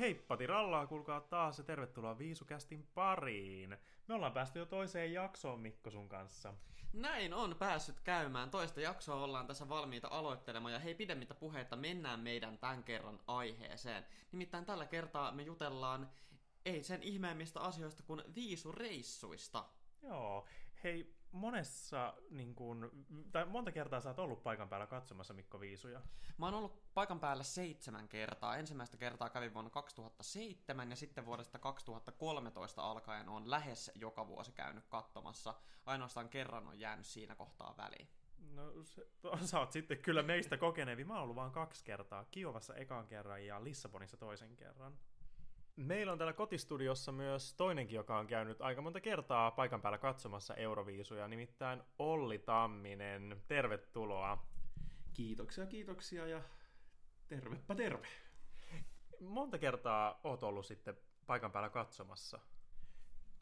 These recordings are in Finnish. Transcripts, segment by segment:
Heippa tirallaa, kuulkaa taas ja tervetuloa Viisukästin pariin. Me ollaan päästy jo toiseen jaksoon Mikko sun kanssa. Näin on päässyt käymään. Toista jaksoa ollaan tässä valmiita aloittelemaan ja hei pidemmittä puheita mennään meidän tämän kerran aiheeseen. Nimittäin tällä kertaa me jutellaan ei sen ihmeemmistä asioista kuin viisureissuista. Joo, hei, monessa, niin kun, tai monta kertaa sä oot ollut paikan päällä katsomassa Mikko Viisuja? Mä oon ollut paikan päällä seitsemän kertaa. Ensimmäistä kertaa kävin vuonna 2007 ja sitten vuodesta 2013 alkaen on lähes joka vuosi käynyt katsomassa. Ainoastaan kerran on jäänyt siinä kohtaa väliin. No se, to, sä oot sitten kyllä meistä kokenevi. Mä oon ollut vaan kaksi kertaa. Kiovassa ekan kerran ja Lissabonissa toisen kerran. Meillä on täällä kotistudiossa myös toinenkin, joka on käynyt aika monta kertaa paikan päällä katsomassa Euroviisuja, nimittäin Olli Tamminen. Tervetuloa. Kiitoksia, kiitoksia ja tervepä terve. Monta kertaa oot ollut sitten paikan päällä katsomassa?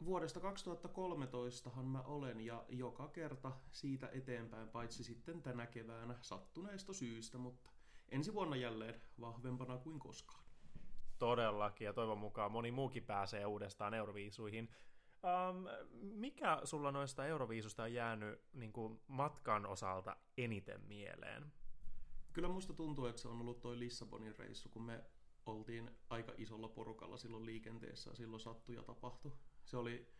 Vuodesta 2013han mä olen ja joka kerta siitä eteenpäin, paitsi sitten tänä keväänä sattuneesta syystä, mutta ensi vuonna jälleen vahvempana kuin koskaan. Todellakin, ja toivon mukaan moni muukin pääsee uudestaan Euroviisuihin. Um, mikä sulla noista Euroviisusta on jäänyt niin kuin matkan osalta eniten mieleen? Kyllä musta tuntuu, että se on ollut toi Lissabonin reissu, kun me oltiin aika isolla porukalla silloin liikenteessä ja silloin sattui ja tapahtui. Se oli,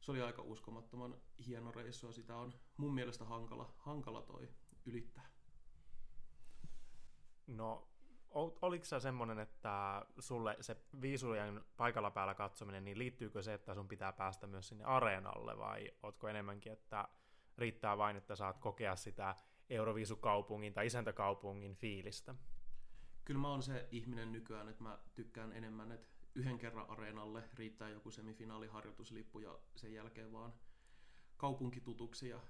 se oli aika uskomattoman hieno reissu ja sitä on mun mielestä hankala, hankala toi ylittää. No oliko se semmoinen, että sulle se viisujen paikalla päällä katsominen, niin liittyykö se, että sun pitää päästä myös sinne areenalle vai ootko enemmänkin, että riittää vain, että saat kokea sitä Euroviisukaupungin tai isäntäkaupungin fiilistä? Kyllä mä oon se ihminen nykyään, että mä tykkään enemmän, että yhden kerran areenalle riittää joku semifinaaliharjoituslippu ja sen jälkeen vaan kaupunkitutuksi ja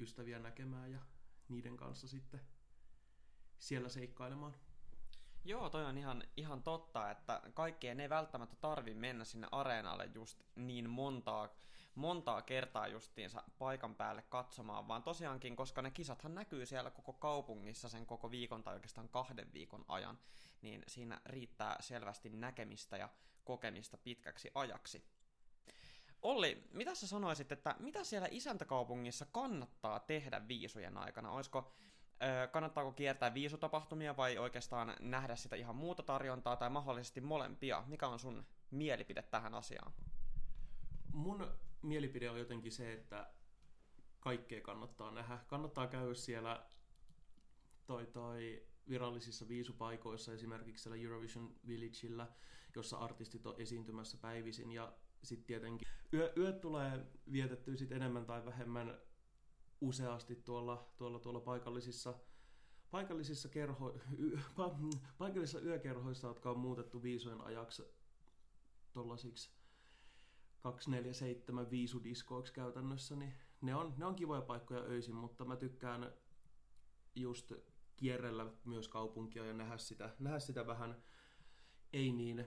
ystäviä näkemään ja niiden kanssa sitten siellä seikkailemaan. Joo, toi on ihan, ihan totta, että kaikkien ei välttämättä tarvi mennä sinne areenalle just niin montaa, montaa kertaa justiinsa paikan päälle katsomaan, vaan tosiaankin, koska ne kisathan näkyy siellä koko kaupungissa sen koko viikon tai oikeastaan kahden viikon ajan, niin siinä riittää selvästi näkemistä ja kokemista pitkäksi ajaksi. Olli, mitä sä sanoisit, että mitä siellä isäntäkaupungissa kannattaa tehdä viisujen aikana? Olisiko kannattaako kiertää viisutapahtumia vai oikeastaan nähdä sitä ihan muuta tarjontaa tai mahdollisesti molempia? Mikä on sun mielipide tähän asiaan? Mun mielipide on jotenkin se, että kaikkea kannattaa nähdä. Kannattaa käydä siellä toi, toi virallisissa viisupaikoissa, esimerkiksi siellä Eurovision Villageillä, jossa artistit on esiintymässä päivisin. Ja sitten tietenkin yö, yöt tulee vietettyä sit enemmän tai vähemmän useasti tuolla, tuolla, tuolla paikallisissa, paikallisissa, kerho, y, paikallisissa yökerhoissa, jotka on muutettu viisojen ajaksi tuollaisiksi 247 viisudiskoiksi käytännössä, niin ne on, ne on kivoja paikkoja öisin, mutta mä tykkään just kierrellä myös kaupunkia ja nähdä sitä, nähdä sitä vähän ei niin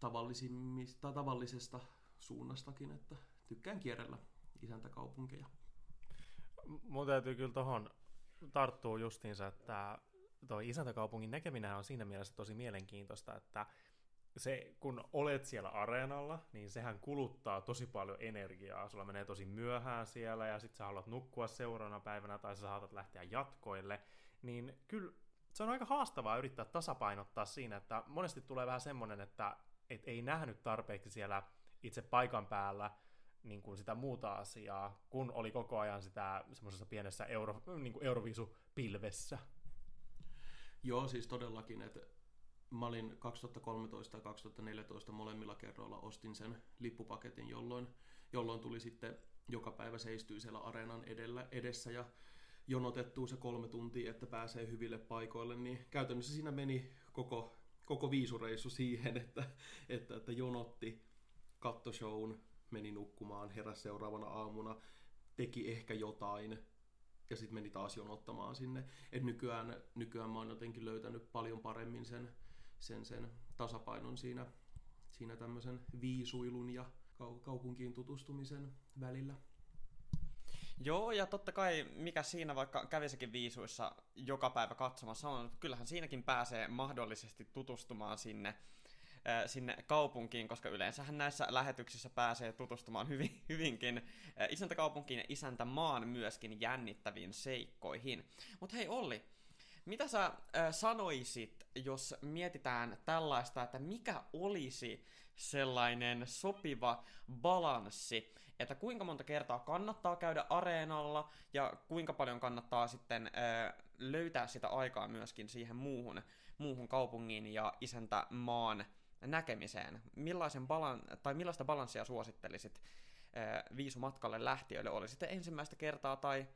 tavallisimmista, tavallisesta suunnastakin, että tykkään kierrellä isäntäkaupunkeja. Mun täytyy kyllä tuohon tarttua justiinsa, että tuo isäntäkaupungin näkeminen on siinä mielessä tosi mielenkiintoista, että se, kun olet siellä areenalla, niin sehän kuluttaa tosi paljon energiaa. Sulla menee tosi myöhään siellä ja sitten sä haluat nukkua seuraavana päivänä tai sä saatat lähteä jatkoille. Niin kyllä se on aika haastavaa yrittää tasapainottaa siinä, että monesti tulee vähän semmoinen, että et ei nähnyt tarpeeksi siellä itse paikan päällä niin kuin sitä muuta asiaa, kun oli koko ajan sitä semmoisessa pienessä euro, niin kuin Eurovisu-pilvessä. Joo, siis todellakin, että mä olin 2013 ja 2014 molemmilla kerroilla ostin sen lippupaketin, jolloin, jolloin tuli sitten joka päivä seistyy siellä areenan edellä, edessä ja jonotettuu se kolme tuntia, että pääsee hyville paikoille, niin käytännössä siinä meni koko, koko viisureissu siihen, että, että, että jonotti kattoshown, meni nukkumaan, heräsi seuraavana aamuna, teki ehkä jotain ja sitten meni taas jonottamaan sinne. Et nykyään, nykyään mä oon jotenkin löytänyt paljon paremmin sen, sen, sen tasapainon siinä, siinä tämmöisen viisuilun ja kaupunkiin tutustumisen välillä. Joo, ja totta kai mikä siinä vaikka kävisikin viisuissa joka päivä katsomassa on, kyllähän siinäkin pääsee mahdollisesti tutustumaan sinne sinne kaupunkiin, koska yleensähän näissä lähetyksissä pääsee tutustumaan hyvin, hyvinkin äh, isäntäkaupunkiin ja isäntämaan myöskin jännittäviin seikkoihin. Mutta hei Olli, mitä sä äh, sanoisit, jos mietitään tällaista, että mikä olisi sellainen sopiva balanssi, että kuinka monta kertaa kannattaa käydä areenalla ja kuinka paljon kannattaa sitten äh, löytää sitä aikaa myöskin siihen muuhun, muuhun kaupungin ja isäntämaan näkemiseen. Millaisen balan, tai millaista balanssia suosittelisit viisumatkalle lähtiöille? Oli sitten ensimmäistä kertaa tai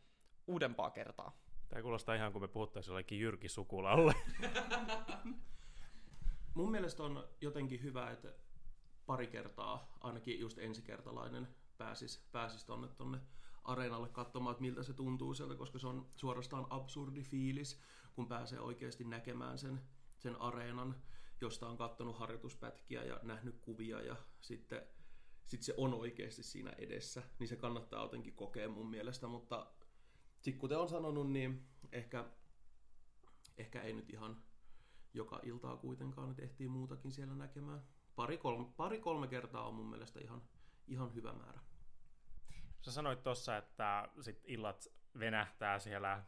uudempaa kertaa? Tämä kuulostaa ihan kuin me puhuttaisiin jollekin Jyrki Sukulalle. Mun mielestä on jotenkin hyvä, että pari kertaa, ainakin just ensikertalainen, pääsis, pääsis tonne, tonne areenalle katsomaan, että miltä se tuntuu sieltä, koska se on suorastaan absurdi fiilis, kun pääsee oikeasti näkemään sen, sen areenan, josta on katsonut harjoituspätkiä ja nähnyt kuvia ja sitten sit se on oikeasti siinä edessä, niin se kannattaa jotenkin kokea mun mielestä, mutta sitten kuten on sanonut, niin ehkä, ehkä ei nyt ihan joka iltaa kuitenkaan, että ehtii muutakin siellä näkemään. Pari kolme, pari kolme kertaa on mun mielestä ihan, ihan hyvä määrä. Sä sanoit tuossa, että sit illat venähtää siellä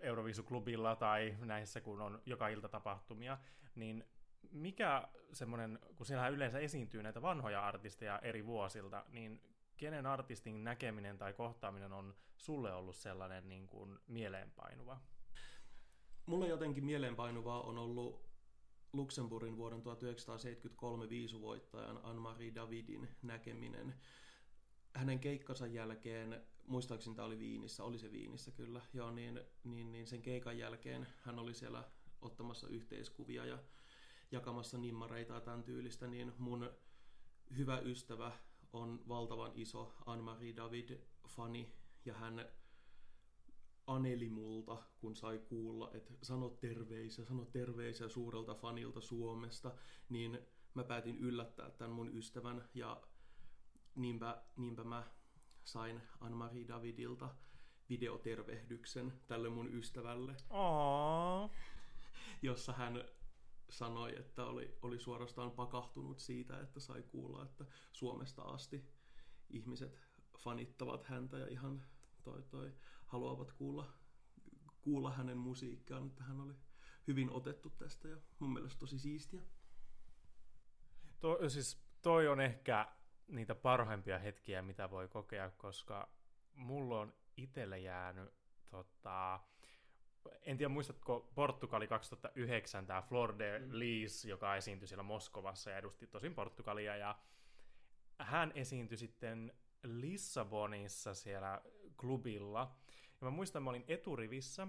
Euroviisuklubilla tai näissä, kun on joka ilta tapahtumia, niin mikä semmoinen, kun siellä yleensä esiintyy näitä vanhoja artisteja eri vuosilta, niin kenen artistin näkeminen tai kohtaaminen on sulle ollut sellainen niin kuin mieleenpainuva? Mulle jotenkin mieleenpainuvaa on ollut Luxemburgin vuoden 1973 viisuvoittajan Anne-Marie Davidin näkeminen. Hänen keikkansa jälkeen, muistaakseni tämä oli Viinissä, oli se Viinissä kyllä, joo, niin, niin, niin sen keikan jälkeen hän oli siellä ottamassa yhteiskuvia ja jakamassa nimmareita ja tämän tyylistä, niin mun hyvä ystävä on valtavan iso Anne-Marie David-fani ja hän aneli multa, kun sai kuulla, että sano terveisiä, sano terveisiä suurelta fanilta Suomesta, niin mä päätin yllättää tämän mun ystävän ja niinpä, niinpä mä sain Anne-Marie Davidilta videotervehdyksen tälle mun ystävälle. Aww. Jossa hän sanoi, että oli, oli suorastaan pakahtunut siitä, että sai kuulla, että Suomesta asti ihmiset fanittavat häntä ja ihan toi, toi, haluavat kuulla, kuulla hänen musiikkiaan, että hän oli hyvin otettu tästä ja mun mielestä tosi siistiä. To, siis toi on ehkä niitä parhaimpia hetkiä, mitä voi kokea, koska mulla on itselle jäänyt tota, en tiedä muistatko Portugali 2009, tämä Flor de mm. Lis, joka esiintyi siellä Moskovassa ja edusti tosin Portugalia, ja hän esiintyi sitten Lissabonissa siellä klubilla, ja mä muistan, mä olin eturivissä,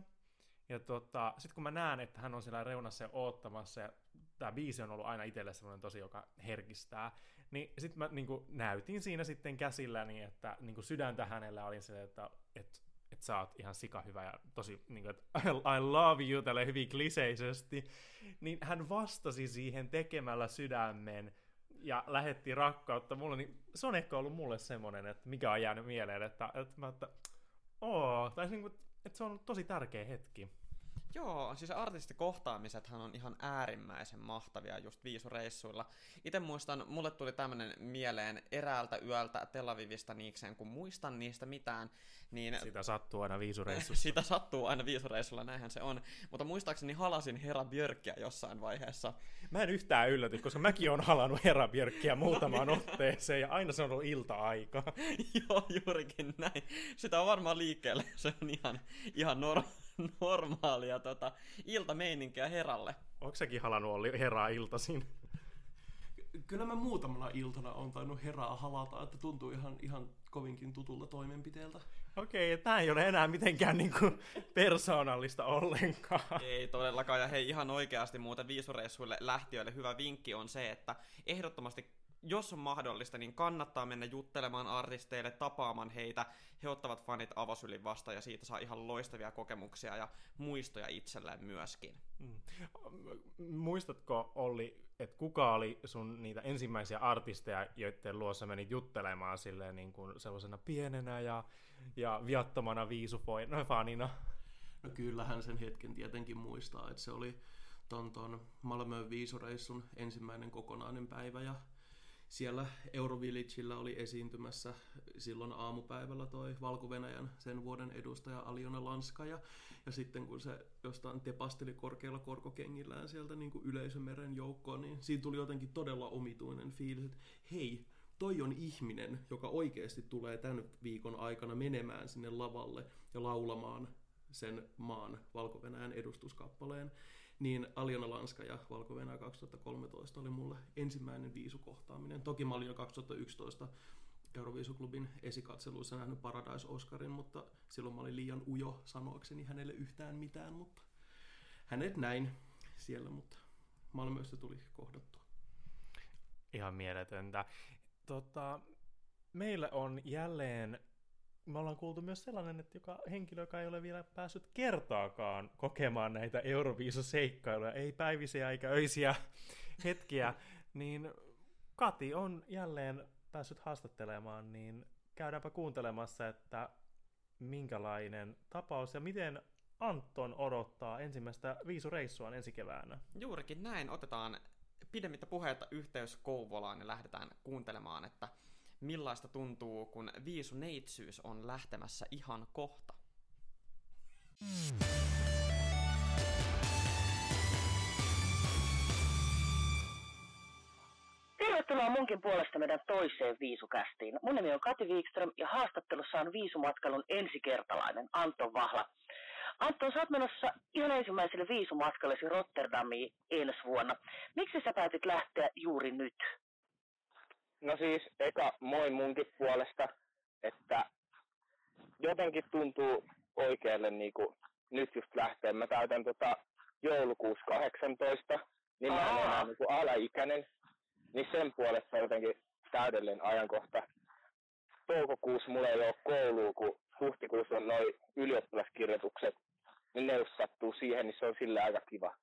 ja tota, sitten kun mä näen, että hän on siellä reunassa ja oottamassa, ja tämä biisi on ollut aina itselle sellainen tosi, joka herkistää, niin sitten mä niin näytin siinä sitten käsilläni, että niin sydäntä hänellä oli se, että, että että sä oot ihan sika hyvä ja tosi, niin kuin, että I love you, tälle hyvin kliseisesti, niin hän vastasi siihen tekemällä sydämen ja lähetti rakkautta mulle, niin se on ehkä ollut mulle semmoinen, että mikä on jäänyt mieleen, että, että mä, että, oo, tai niin kuin, että se on ollut tosi tärkeä hetki. Joo, siis artistikohtaamisethan on ihan äärimmäisen mahtavia just viisureissuilla. Itse muistan, mulle tuli tämmönen mieleen eräältä yöltä Tel Avivista niikseen, kun muistan niistä mitään, niin... Sitä sattuu aina viisureissussa. Sitä sattuu aina viisureissulla, näinhän se on. Mutta muistaakseni halasin Hera Björkkiä jossain vaiheessa. Mä en yhtään ylläty, koska mäkin on halannut Hera Björkkiä muutamaan otteeseen, ja aina se on ollut ilta-aika. Joo, juurikin näin. Sitä on varmaan liikkeelle, se on ihan, ihan normaali normaalia tota, iltameininkiä heralle. Onko sekin halannut olla heraa iltaisin? Kyllä mä muutamana iltana on tainnut herää halata, että tuntuu ihan, ihan kovinkin tutulta toimenpiteeltä. Okei, okay, tämä ei ole enää mitenkään niin kuin persoonallista ollenkaan. Ei todellakaan, ja hei ihan oikeasti muuten viisureissuille lähtiöille hyvä vinkki on se, että ehdottomasti jos on mahdollista, niin kannattaa mennä juttelemaan artisteille, tapaamaan heitä. He ottavat fanit avosylin vastaan ja siitä saa ihan loistavia kokemuksia ja muistoja itselleen myöskin. Mm. Muistatko Olli, että kuka oli sun niitä ensimmäisiä artisteja, joiden luossa menit juttelemaan silleen niin kuin sellaisena pienenä ja, ja viattomana viisufanina? No kyllähän sen hetken tietenkin muistaa, että se oli ton, ton Malmöön viisureissun ensimmäinen kokonainen päivä ja siellä Eurovillagella oli esiintymässä silloin aamupäivällä toi valko sen vuoden edustaja Aliona Lanska ja, ja sitten kun se jostain tepasteli korkealla korkokengillään sieltä niin kuin yleisömeren joukkoon, niin siinä tuli jotenkin todella omituinen fiilis, että hei, toi on ihminen, joka oikeasti tulee tämän viikon aikana menemään sinne lavalle ja laulamaan sen maan valko edustuskappaleen niin Aljona Lanska ja valko 2013 oli mulle ensimmäinen viisukohtaaminen. Toki mä olin jo 2011 Euroviisuklubin esikatseluissa nähnyt Paradise Oscarin, mutta silloin mä olin liian ujo sanoakseni hänelle yhtään mitään, mutta hänet näin siellä, mutta Malmössä tuli kohdattua. Ihan mieletöntä. Tota, meillä on jälleen me ollaan kuultu myös sellainen, että joka henkilö, joka ei ole vielä päässyt kertaakaan kokemaan näitä Euroviisoseikkailuja, ei päivisiä eikä öisiä hetkiä, niin Kati on jälleen päässyt haastattelemaan, niin käydäänpä kuuntelemassa, että minkälainen tapaus ja miten Anton odottaa ensimmäistä viisureissuaan ensi keväänä. Juurikin näin. Otetaan pidemmittä puheita yhteys Kouvolaan ja lähdetään kuuntelemaan, että millaista tuntuu, kun viisu neitsyys on lähtemässä ihan kohta. Tervetuloa munkin puolesta meidän toiseen viisukästiin. Mun nimi on Kati Wikström ja haastattelussa on viisumatkailun ensikertalainen Anton Vahla. Anton, sä oot menossa ihan ensimmäiselle viisumatkallesi Rotterdamiin ensi vuonna. Miksi sä päätit lähteä juuri nyt? No siis eka moi munkin puolesta, että jotenkin tuntuu oikealle niin kuin nyt just lähteä. Mä täytän tota joulukuussa 18, niin mä olen enää niin kuin alaikäinen, niin sen puolesta jotenkin täydellinen ajankohta. Toukokuussa mulla ei ole koulua, kun huhtikuussa on noin ylioppilaskirjoitukset, niin ne jos sattuu siihen, niin se on sillä aika kiva.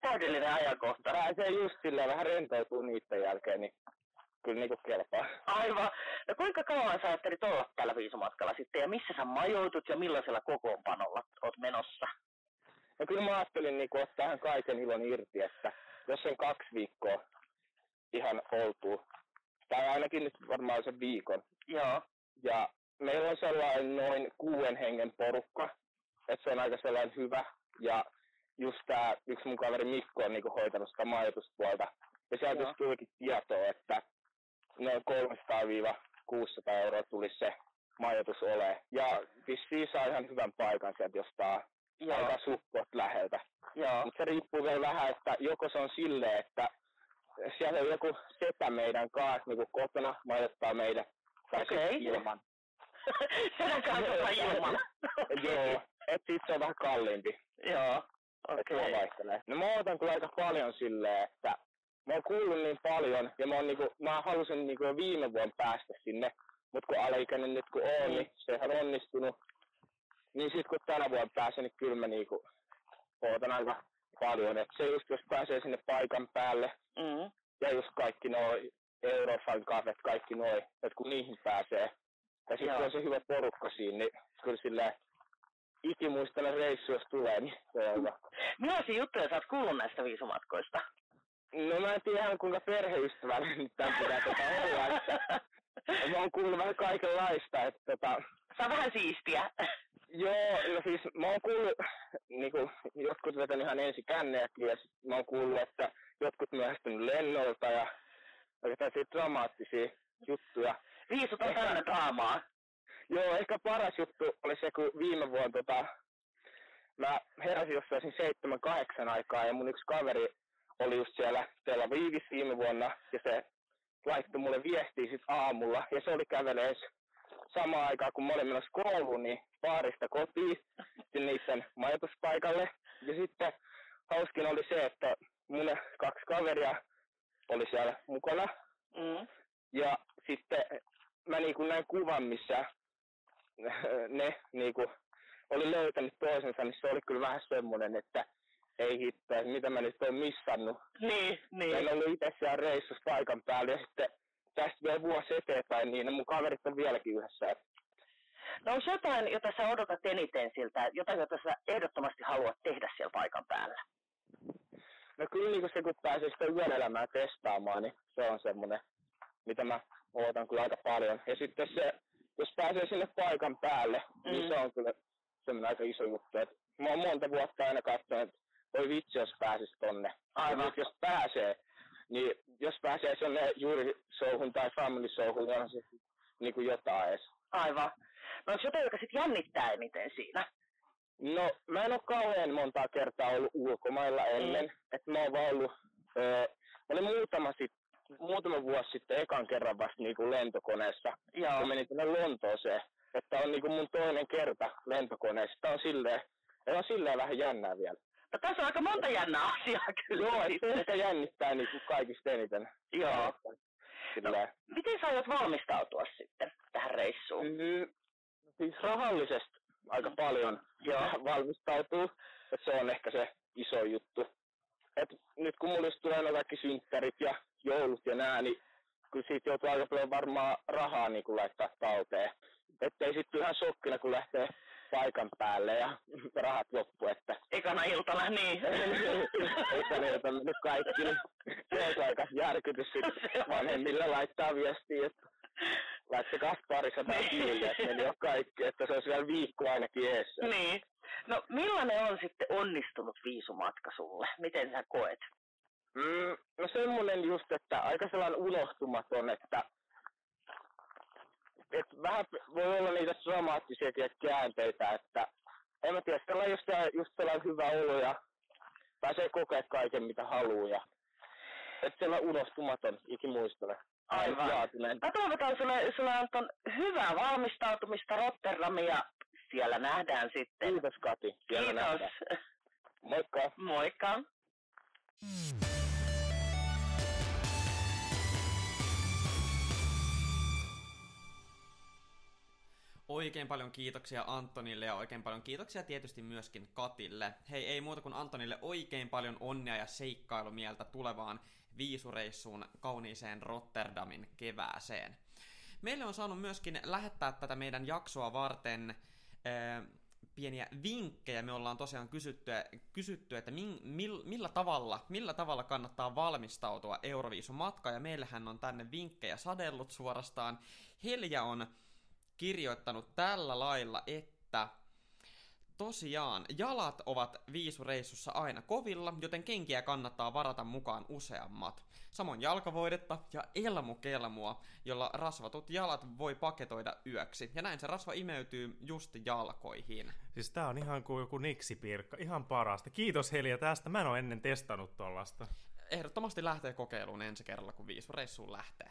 Täydellinen ajankohta. Pääsee just sillä vähän rentoutuu niiden jälkeen, niin kyllä niinku kelpaa. Aivan. No kuinka kauan sä ajattelit olla tällä viisumatkalla sitten ja missä sä majoitut ja millaisella kokoonpanolla oot menossa? No kyllä mä ajattelin niinku ottaa tähän kaiken ilon irti, että jos on kaksi viikkoa ihan oltu, tai ainakin nyt varmaan sen viikon. Joo. Ja meillä on sellainen noin kuuden hengen porukka, että se on aika sellainen hyvä. Ja just tää yksi mun kaveri Mikko on niinku hoitanut sitä majoituspuolta. Ja sieltä just tulikin tietoa, että noin 300-600 euroa tulisi se majoitus ole. Ja vissiin saa ihan hyvän paikan sieltä jostain Joo. aika suppot läheltä. Mutta se riippuu vielä vähän, että joko se on silleen, että siellä on joku setä meidän kanssa niin kuin kotona majoittaa meidän. Tai okay. ilman. Sedän kanssa ilman. Joo, et sit se on vähän kalliimpi. Joo, okei. Okay. No mä otan kyllä aika paljon silleen, että mä oon kuullut niin paljon ja mä, oon niinku, mä halusin niinku jo viime vuonna päästä sinne, mutta kun alaikäinen nyt kun on, niin sehän on onnistunut. Niin sit kun tänä vuonna pääsen, niin kyllä mä niinku ootan aika paljon. Et se just jos pääsee sinne paikan päälle mm. ja just kaikki noi Eurofan kahvet, kaikki noi, että kun niihin pääsee. Ja sitten on se hyvä porukka siinä, niin kyllä silleen ikimuistella reissu, jos tulee, niin se on hyvä. Millaisia juttuja sä oot kuullut näistä viisumatkoista? No mä en tiedä kuinka perheystävällinen nyt tämän pitää tota olla. Että, mä oon kuullut vähän kaikenlaista. Että, tota, Se on vähän siistiä. Joo, no siis mä oon kuullut, niin kuin, jotkut vetän ihan ensi kännejäkin ja sit mä oon kuullut, että jotkut myöhästynyt lennolta ja oikeastaan dramaattisia juttuja. Viisut on tänne draamaa. Joo, ehkä paras juttu oli se, kun viime vuonna tota, mä heräsin jossain seitsemän kahdeksan aikaa ja mun yksi kaveri oli just siellä Tel Avivissa viime vuonna ja se laittoi mulle viestiä sit aamulla ja se oli kävelees samaan aikaan kun mä olin menossa kouluun, niin baarista kotiin niiden majoituspaikalle. Ja sitten hauskin oli se, että mun kaksi kaveria oli siellä mukana. Mm. Ja sitten mä niinku näin kuvan, missä ne niinku oli löytänyt toisensa, niin se oli kyllä vähän semmoinen, että ei hitto, että mitä mä nyt oon missannut. Niin, niin. En ollut itse siellä reissussa paikan päällä ja sitten tästä vielä vuosi eteenpäin, niin mun kaverit on vieläkin yhdessä. No onko jotain, jota sä odotat eniten siltä, jotain, jota sä ehdottomasti haluat tehdä siellä paikan päällä? No kyllä niin se, kun pääsee sitä yönelämää testaamaan, niin se on semmoinen, mitä mä ootan kyllä aika paljon. Ja sitten se, jos pääsee sinne paikan päälle, niin mm. niin se on kyllä semmoinen aika iso juttu. Et mä oon monta vuotta aina katsonut, että voi vitsi, jos pääsis tonne. Aivan. Ja jos pääsee, niin jos pääsee sinne juuri showhun tai family showhun, niin on se niin kuin jotain edes. Aivan. No onko jotain, joka sitten jännittää eniten siinä? No, mä en ole kauhean montaa kertaa ollut ulkomailla ennen. Mm. Että mä oon vaan ollut, öö, mä olin muutama, sit, muutama vuosi sitten ekan kerran vasta niinku lentokoneessa. Joo. Mä menin tänne Lontooseen. Että on niinku mun toinen kerta lentokoneessa. Tää on silleen, on silleen vähän jännää vielä. No tässä on aika monta jännää asiaa kyllä. Joo, se ehkä jännittää niin kuin kaikista eniten. Joo. No, miten sä aiot valmistautua sitten tähän reissuun? Mm, siis rahallisesti aika paljon Joo. valmistautuu. Et se on ehkä se iso juttu. Et nyt kun mulla tulee kaikki synttärit ja joulut ja nää, niin kyllä siitä joutuu aika paljon varmaan rahaa niin laittaa talteen. Ettei sitten ihan shokkina, kun lähtee paikan päälle ja rahat loppu. Että... Ekana iltana, niin. Ekana iltana nyt kaikki. Niin se on aika järkytys sitten vanhemmille laittaa viestiä, että laittakaa parisataa kiinni, että meni jo kaikki, että se olisi vielä viikko ainakin eessä. Niin. No millainen on sitten onnistunut viisumatka sulle? Miten sä koet? Mm, no semmoinen just, että aika sellainen unohtumaton, että et vähän voi olla niitä dramaattisia käänteitä, että en mä tiedä, sellainen just, just sellainen hyvä olo ja pääsee kokea kaiken mitä haluaa ja että sellainen unohtumaton ikimuistone. Aivan. Mä toivotan sulle, sulle Anton hyvää valmistautumista Rotterdamia. Siellä nähdään sitten. Kiitos Kati. Siellä Kiitos. Nähdään. Moikka. Moikka. Oikein paljon kiitoksia Antonille ja oikein paljon kiitoksia tietysti myöskin Katille. Hei, ei muuta kuin Antonille oikein paljon onnea ja seikkailumieltä tulevaan viisureissuun kauniiseen Rotterdamin kevääseen. Meille on saanut myöskin lähettää tätä meidän jaksoa varten ää, pieniä vinkkejä. Me ollaan tosiaan kysytty, kysytty että min, mil, millä, tavalla, millä tavalla kannattaa valmistautua Euroviisun matkaan, ja meillähän on tänne vinkkejä sadellut suorastaan. Helja on kirjoittanut tällä lailla, että Tosiaan, jalat ovat viisureissussa aina kovilla, joten kenkiä kannattaa varata mukaan useammat. Samoin jalkavoidetta ja elmukelmua, jolla rasvatut jalat voi paketoida yöksi. Ja näin se rasva imeytyy just jalkoihin. Siis tää on ihan kuin joku niksipirkka, ihan parasta. Kiitos Helja tästä, mä en ole ennen testannut tollasta. Ehdottomasti lähtee kokeiluun ensi kerralla, kun viisureissuun lähtee.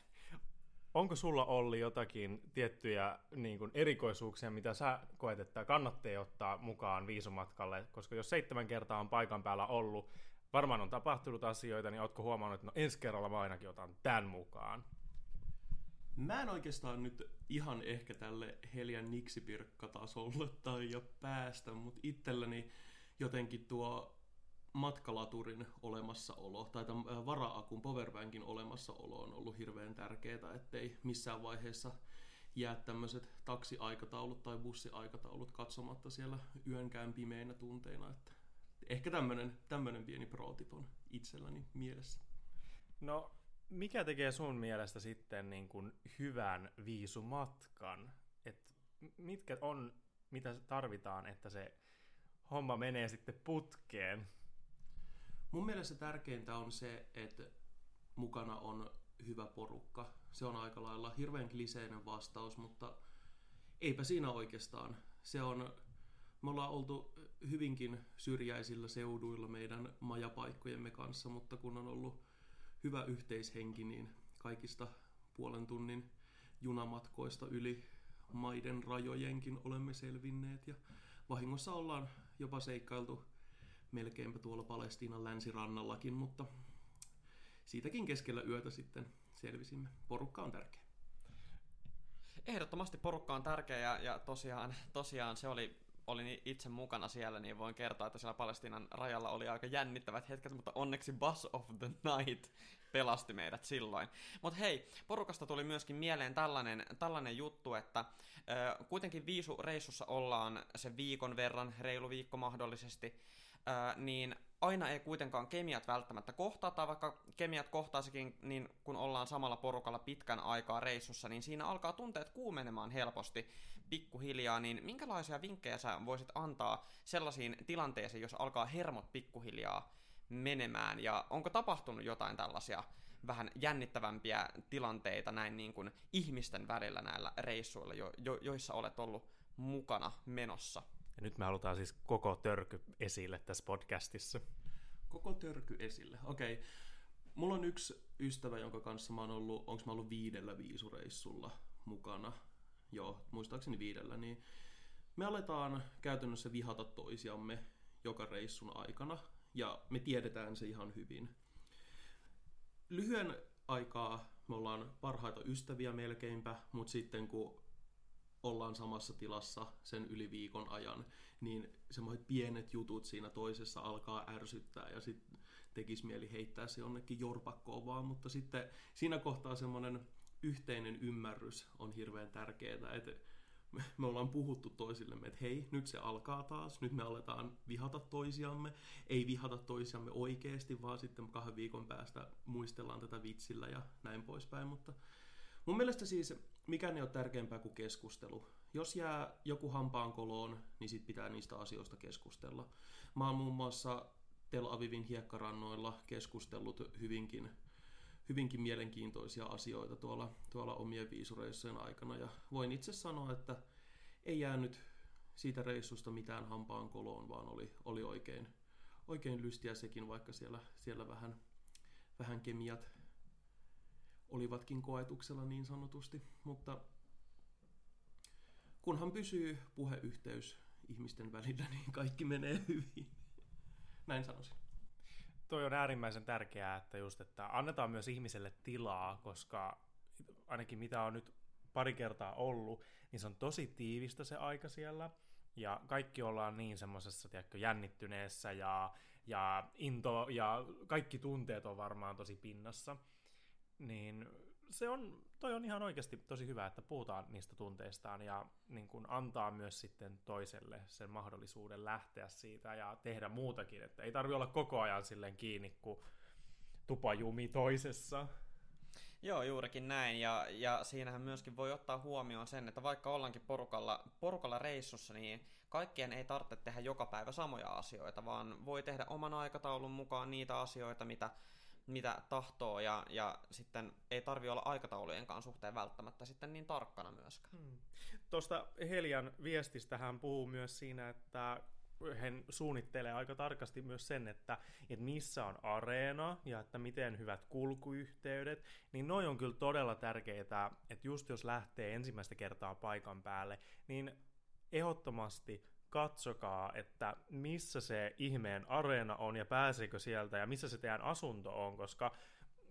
Onko sulla Olli jotakin tiettyjä niin kuin erikoisuuksia, mitä sä koet, että kannattaa ottaa mukaan viisumatkalle? Koska jos seitsemän kertaa on paikan päällä ollut, varmaan on tapahtunut asioita, niin ootko huomannut, että no ensi kerralla mä ainakin otan tämän mukaan? Mä en oikeastaan nyt ihan ehkä tälle Helian niksipirkkatasolle tai jo päästä, mutta itselläni jotenkin tuo matkalaturin olemassaolo tai tämän vara-akun powerbankin olemassaolo on ollut hirveän tärkeää, ettei missään vaiheessa jää tämmöiset taksiaikataulut tai bussiaikataulut katsomatta siellä yönkään pimeinä tunteina. Että ehkä tämmöinen, tämmöinen pieni pro-tip on itselläni mielessä. No, mikä tekee sun mielestä sitten niin kuin hyvän viisumatkan? Et mitkä on, mitä tarvitaan, että se homma menee sitten putkeen? Mun mielestä tärkeintä on se, että mukana on hyvä porukka. Se on aika lailla hirveän kliseinen vastaus, mutta eipä siinä oikeastaan. Se on, me ollaan oltu hyvinkin syrjäisillä seuduilla meidän majapaikkojemme kanssa, mutta kun on ollut hyvä yhteishenki, niin kaikista puolen tunnin junamatkoista yli maiden rajojenkin olemme selvinneet ja vahingossa ollaan jopa seikkailtu melkeinpä tuolla Palestiinan länsirannallakin, mutta siitäkin keskellä yötä sitten selvisimme. Porukka on tärkeä. Ehdottomasti porukka on tärkeä ja, ja tosiaan, tosiaan se oli olin itse mukana siellä, niin voin kertoa, että siellä Palestiinan rajalla oli aika jännittävät hetket, mutta onneksi Bus of the Night pelasti meidät silloin. Mutta hei, porukasta tuli myöskin mieleen tällainen, tällainen juttu, että ö, kuitenkin viisureissussa ollaan se viikon verran, reilu viikko mahdollisesti, ää, niin aina ei kuitenkaan kemiat välttämättä kohtaa, tai vaikka kemiat kohtaisikin, niin kun ollaan samalla porukalla pitkän aikaa reissussa, niin siinä alkaa tunteet kuumenemaan helposti pikkuhiljaa, niin minkälaisia vinkkejä sä voisit antaa sellaisiin tilanteisiin, jos alkaa hermot pikkuhiljaa menemään, ja onko tapahtunut jotain tällaisia vähän jännittävämpiä tilanteita näin niin kuin ihmisten välillä näillä reissuilla, jo, jo, joissa olet ollut mukana menossa? Ja nyt me halutaan siis koko törky esille tässä podcastissa. Koko törky esille, okei. Okay. Mulla on yksi ystävä, jonka kanssa mä oon ollut, onko mä ollut viidellä viisureissulla mukana. Joo, muistaakseni viidellä, niin me aletaan käytännössä vihata toisiamme joka reissun aikana, ja me tiedetään se ihan hyvin. Lyhyen aikaa me ollaan parhaita ystäviä melkeinpä, mutta sitten kun ollaan samassa tilassa sen yli viikon ajan, niin semmoiset pienet jutut siinä toisessa alkaa ärsyttää ja sitten tekisi mieli heittää se jonnekin jorpakkoon vaan, mutta sitten siinä kohtaa semmoinen yhteinen ymmärrys on hirveän tärkeää, että me ollaan puhuttu toisillemme, että hei, nyt se alkaa taas, nyt me aletaan vihata toisiamme, ei vihata toisiamme oikeasti, vaan sitten kahden viikon päästä muistellaan tätä vitsillä ja näin poispäin, mutta mun mielestä siis mikään ei ole tärkeämpää kuin keskustelu. Jos jää joku hampaan koloon, niin sit pitää niistä asioista keskustella. Mä oon muun muassa Tel Avivin hiekkarannoilla keskustellut hyvinkin, hyvinkin mielenkiintoisia asioita tuolla, tuolla omien viisureissujen aikana. Ja voin itse sanoa, että ei jäänyt siitä reissusta mitään hampaan koloon, vaan oli, oli oikein, oikein lystiä sekin, vaikka siellä, siellä vähän, vähän kemiat olivatkin koetuksella niin sanotusti. Mutta kunhan pysyy puheyhteys ihmisten välillä, niin kaikki menee hyvin. Näin sanoisin. Toi on äärimmäisen tärkeää, että just, että annetaan myös ihmiselle tilaa, koska ainakin mitä on nyt pari kertaa ollut, niin se on tosi tiivistä se aika siellä. Ja kaikki ollaan niin semmoisessa, tiedätkö, jännittyneessä ja, ja into ja kaikki tunteet on varmaan tosi pinnassa. Niin se on, toi on ihan oikeasti tosi hyvä, että puhutaan niistä tunteistaan ja niin kun antaa myös sitten toiselle sen mahdollisuuden lähteä siitä ja tehdä muutakin, että ei tarvi olla koko ajan silleen kiinni kuin tupajumi toisessa. Joo, juurikin näin. Ja, ja siinähän myöskin voi ottaa huomioon sen, että vaikka ollaankin porukalla, porukalla reissussa, niin kaikkien ei tarvitse tehdä joka päivä samoja asioita, vaan voi tehdä oman aikataulun mukaan niitä asioita, mitä mitä tahtoo ja, ja sitten ei tarvi olla aikataulujenkaan suhteen välttämättä sitten niin tarkkana myöskään. Hmm. Tuosta Helian viestistä hän puhuu myös siinä, että hän suunnittelee aika tarkasti myös sen, että, että missä on areena ja että miten hyvät kulkuyhteydet, niin noi on kyllä todella tärkeitä, että just jos lähtee ensimmäistä kertaa paikan päälle, niin ehdottomasti katsokaa, että missä se ihmeen areena on ja pääseekö sieltä ja missä se teidän asunto on, koska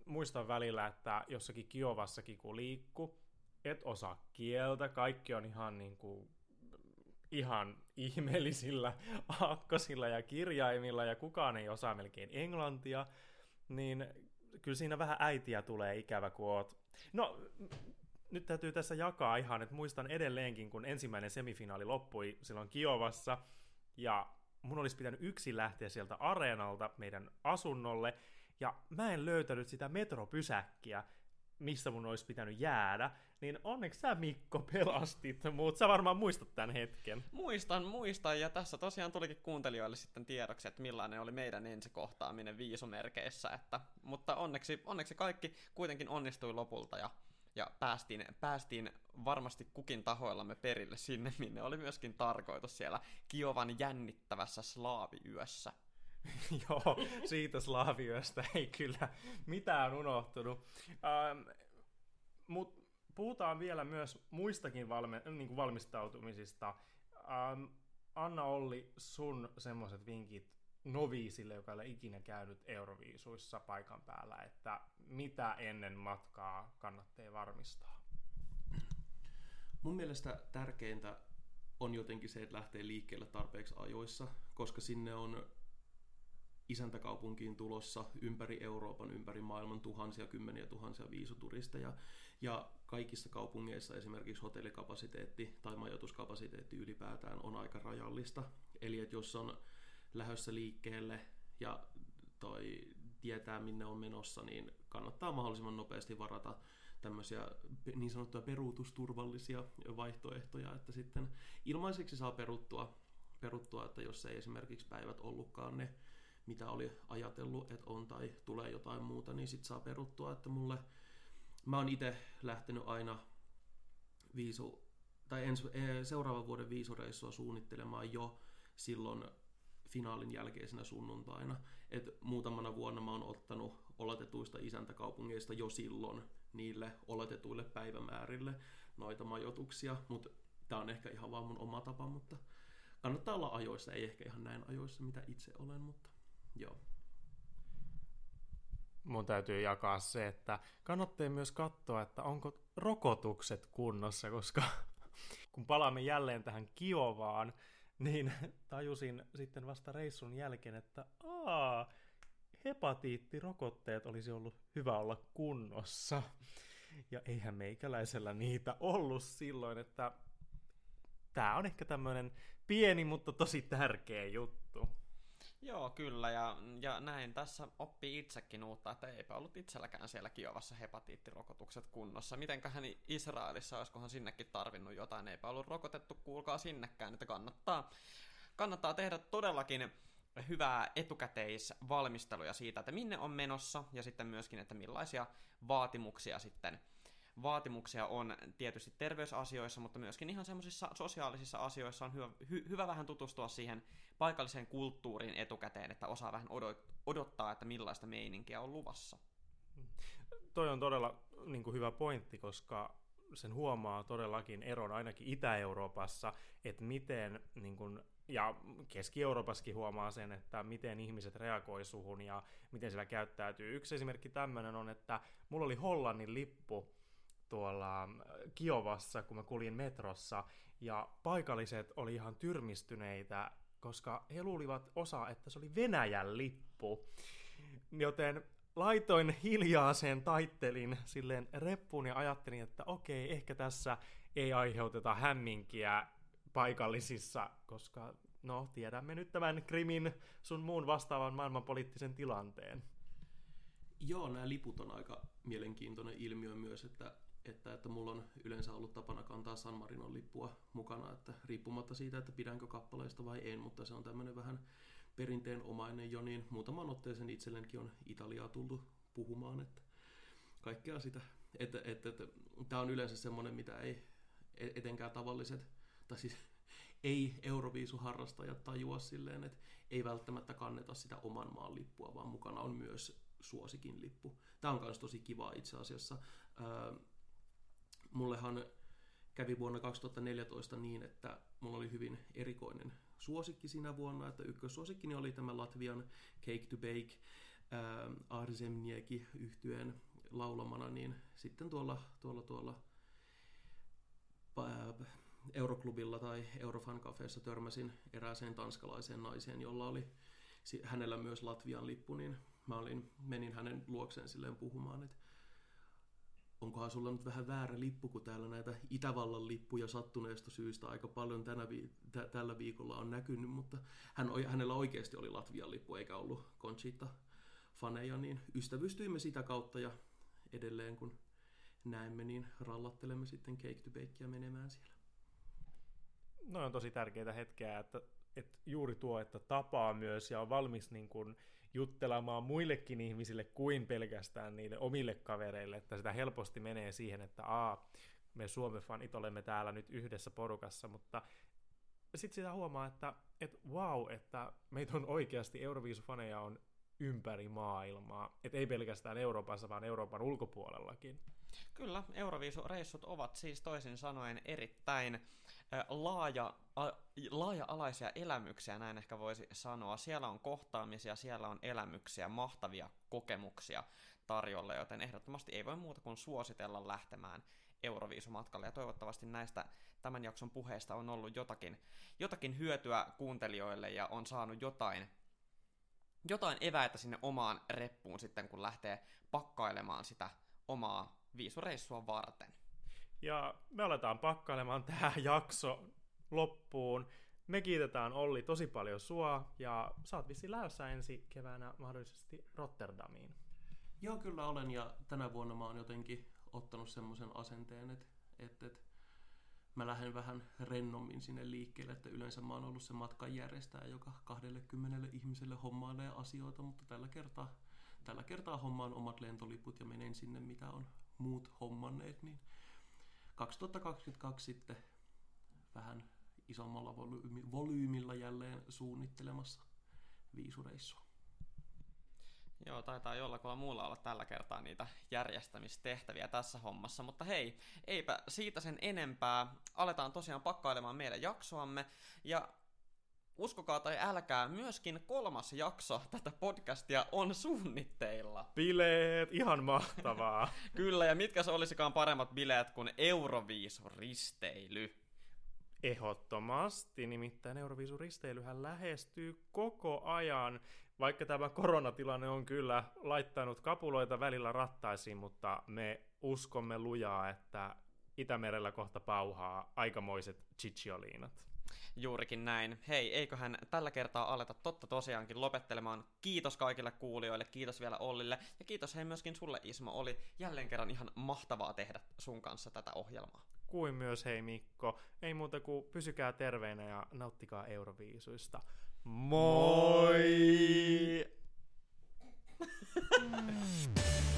muistan välillä, että jossakin Kiovassakin kun liikku, et osaa kieltä, kaikki on ihan niin kuin ihan ihmeellisillä aakkosilla ja kirjaimilla ja kukaan ei osaa melkein englantia, niin kyllä siinä vähän äitiä tulee ikävä, kun oot... No, nyt täytyy tässä jakaa ihan, että muistan edelleenkin, kun ensimmäinen semifinaali loppui silloin Kiovassa, ja mun olisi pitänyt yksin lähteä sieltä areenalta meidän asunnolle, ja mä en löytänyt sitä metropysäkkiä, missä mun olisi pitänyt jäädä, niin onneksi sä Mikko pelastit mutta Sä varmaan muistat tämän hetken. Muistan, muistan, ja tässä tosiaan tulikin kuuntelijoille sitten tiedoksi, että millainen oli meidän ensikohtaaminen viisumerkeissä, että, mutta onneksi, onneksi kaikki kuitenkin onnistui lopulta, ja ja päästiin, päästiin varmasti kukin tahoillamme perille sinne, minne oli myöskin tarkoitus siellä Kiovan jännittävässä slaaviyössä. Joo, siitä slaaviyöstä ei kyllä mitään unohtunut. Ähm, Mutta puhutaan vielä myös muistakin valme- niin kuin valmistautumisista. Ähm, Anna Olli, sun semmoiset vinkit noviisille, joka ei ole ikinä käynyt Euroviisuissa paikan päällä, että mitä ennen matkaa kannattaa varmistaa? Mun mielestä tärkeintä on jotenkin se, että lähtee liikkeelle tarpeeksi ajoissa, koska sinne on isäntäkaupunkiin tulossa ympäri Euroopan, ympäri maailman tuhansia, kymmeniä tuhansia viisuturisteja. Ja kaikissa kaupungeissa esimerkiksi hotellikapasiteetti tai majoituskapasiteetti ylipäätään on aika rajallista. Eli että jos on lähössä liikkeelle ja toi tietää minne on menossa, niin kannattaa mahdollisimman nopeasti varata tämmöisiä niin sanottuja peruutusturvallisia vaihtoehtoja, että sitten ilmaiseksi saa peruttua, peruttua että jos ei esimerkiksi päivät ollutkaan ne, mitä oli ajatellut, että on tai tulee jotain muuta, niin sitten saa peruttua, että mulle, mä oon itse lähtenyt aina viisu, tai ens, e, seuraavan vuoden viisureissua suunnittelemaan jo silloin finaalin jälkeisenä sunnuntaina. Et muutamana vuonna mä oon ottanut oletetuista isäntäkaupungeista jo silloin niille oletetuille päivämäärille noita majoituksia, mutta tämä on ehkä ihan vaan mun oma tapa, mutta kannattaa olla ajoissa, ei ehkä ihan näin ajoissa, mitä itse olen, mutta joo. Mun täytyy jakaa se, että kannattaa myös katsoa, että onko rokotukset kunnossa, koska kun palaamme jälleen tähän Kiovaan, niin tajusin sitten vasta reissun jälkeen, että aa, hepatiittirokotteet olisi ollut hyvä olla kunnossa. Ja eihän meikäläisellä niitä ollut silloin, että tämä on ehkä tämmöinen pieni, mutta tosi tärkeä juttu. Joo, kyllä, ja, ja näin tässä oppii itsekin uutta, että eipä ollut itselläkään siellä Kiovassa hepatiittirokotukset kunnossa. Mitenköhän Israelissa, olisikohan sinnekin tarvinnut jotain, eipä ollut rokotettu, kuulkaa sinnekään, että kannattaa, kannattaa tehdä todellakin hyvää etukäteisvalmisteluja siitä, että minne on menossa, ja sitten myöskin, että millaisia vaatimuksia sitten vaatimuksia on tietysti terveysasioissa, mutta myöskin ihan semmoisissa sosiaalisissa asioissa on hyvä, hy, hyvä vähän tutustua siihen paikalliseen kulttuuriin etukäteen, että osaa vähän odottaa, että millaista meininkiä on luvassa. Toi on todella niin kuin hyvä pointti, koska sen huomaa todellakin eron ainakin Itä-Euroopassa, että miten niin kuin, ja Keski-Euroopassakin huomaa sen, että miten ihmiset reagoi suhun ja miten siellä käyttäytyy. Yksi esimerkki tämmöinen on, että mulla oli Hollannin lippu tuolla äh, Kiovassa, kun mä kuljin metrossa, ja paikalliset oli ihan tyrmistyneitä, koska he luulivat osa, että se oli Venäjän lippu. Joten laitoin hiljaaseen taittelin silleen reppuun ja ajattelin, että okei, ehkä tässä ei aiheuteta hämminkiä paikallisissa, koska no, tiedämme nyt tämän Krimin sun muun vastaavan maailmanpoliittisen tilanteen. Joo, nämä liput on aika mielenkiintoinen ilmiö myös, että että, että mulla on yleensä ollut tapana kantaa San Marinon lippua mukana, että riippumatta siitä, että pidänkö kappaleista vai en, mutta se on tämmöinen vähän perinteenomainen jo, niin muutaman otteeseen itsellenkin on Italiaa tullut puhumaan, että kaikkea sitä. Että, että, että, tämä on yleensä semmoinen, mitä ei e-, etenkään tavalliset, tai siis ei Euroviisuharrastajat tajua silleen, että ei välttämättä kanneta sitä oman maan lippua, vaan mukana on myös suosikin lippu. Tämä on myös tosi kiva itse asiassa. Öö, mullehan kävi vuonna 2014 niin, että mulla oli hyvin erikoinen suosikki siinä vuonna, että ykkössuosikkini oli tämä Latvian Cake to Bake äh, Arzemnieki yhtyeen laulamana, niin sitten tuolla, tuolla, tuolla äh, Euroklubilla tai Eurofan Cafeessa törmäsin erääseen tanskalaiseen naiseen, jolla oli hänellä myös Latvian lippu, niin mä olin, menin hänen luokseen silleen puhumaan, että onkohan sulla nyt vähän väärä lippu, kun täällä näitä Itävallan lippuja sattuneesta syystä aika paljon tänä vi- t- tällä viikolla on näkynyt, mutta hän, hänellä oikeasti oli Latvian lippu eikä ollut Conchita faneja, niin ystävystyimme sitä kautta ja edelleen kun näemme, niin rallattelemme sitten Cake to menemään siellä. No on tosi tärkeitä hetkeä, että, että juuri tuo, että tapaa myös ja on valmis niin kuin juttelemaan muillekin ihmisille kuin pelkästään niille omille kavereille, että sitä helposti menee siihen, että aa, me Suomen-fanit olemme täällä nyt yhdessä porukassa, mutta sitten sitä huomaa, että et wow, että meitä on oikeasti Euroviisufaneja on ympäri maailmaa. Et ei pelkästään Euroopassa, vaan Euroopan ulkopuolellakin. Kyllä, Euroviisureissut ovat siis toisin sanoen erittäin laaja, a, laaja-alaisia elämyksiä, näin ehkä voisi sanoa. Siellä on kohtaamisia, siellä on elämyksiä, mahtavia kokemuksia tarjolla, joten ehdottomasti ei voi muuta kuin suositella lähtemään Euroviisumatkalle. Ja toivottavasti näistä tämän jakson puheista on ollut jotakin, jotakin hyötyä kuuntelijoille ja on saanut jotain, jotain eväitä sinne omaan reppuun sitten, kun lähtee pakkailemaan sitä omaa viisureissua varten. Ja me aletaan pakkailemaan tämä jakso loppuun. Me kiitetään Olli tosi paljon sua ja saat vissiin lähdössä ensi keväänä mahdollisesti Rotterdamiin. Joo, kyllä olen ja tänä vuonna mä oon jotenkin ottanut semmoisen asenteen, että, että, että mä lähden vähän rennommin sinne liikkeelle, että yleensä mä oon ollut se matkan järjestäjä, joka 20 ihmiselle hommailee asioita, mutta tällä kertaa, tällä kertaa hommaan omat lentoliput ja menen sinne, mitä on muut hommanneet, niin 2022 sitten vähän isommalla volyymi, volyymilla jälleen suunnittelemassa viisureissua. Joo, taitaa jollakulla muulla olla tällä kertaa niitä järjestämistehtäviä tässä hommassa, mutta hei, eipä siitä sen enempää. Aletaan tosiaan pakkailemaan meidän jaksoamme, ja uskokaa tai älkää, myöskin kolmas jakso tätä podcastia on suunnitteilla. Bileet, ihan mahtavaa. Kyllä, ja mitkä se olisikaan paremmat bileet kuin Euroviisu-risteily? Ehdottomasti, nimittäin Euroviisu-risteilyhän lähestyy koko ajan, vaikka tämä koronatilanne on kyllä laittanut kapuloita välillä rattaisiin, mutta me uskomme lujaa, että Itämerellä kohta pauhaa aikamoiset chichioliinat. Juurikin näin. Hei, eiköhän tällä kertaa aleta totta tosiaankin lopettelemaan. Kiitos kaikille kuulijoille, kiitos vielä Ollille ja kiitos hei myöskin sulle Ismo. Oli jälleen kerran ihan mahtavaa tehdä sun kanssa tätä ohjelmaa. Kuin myös hei Mikko. Ei muuta kuin pysykää terveinä ja nauttikaa Euroviisuista. Moi!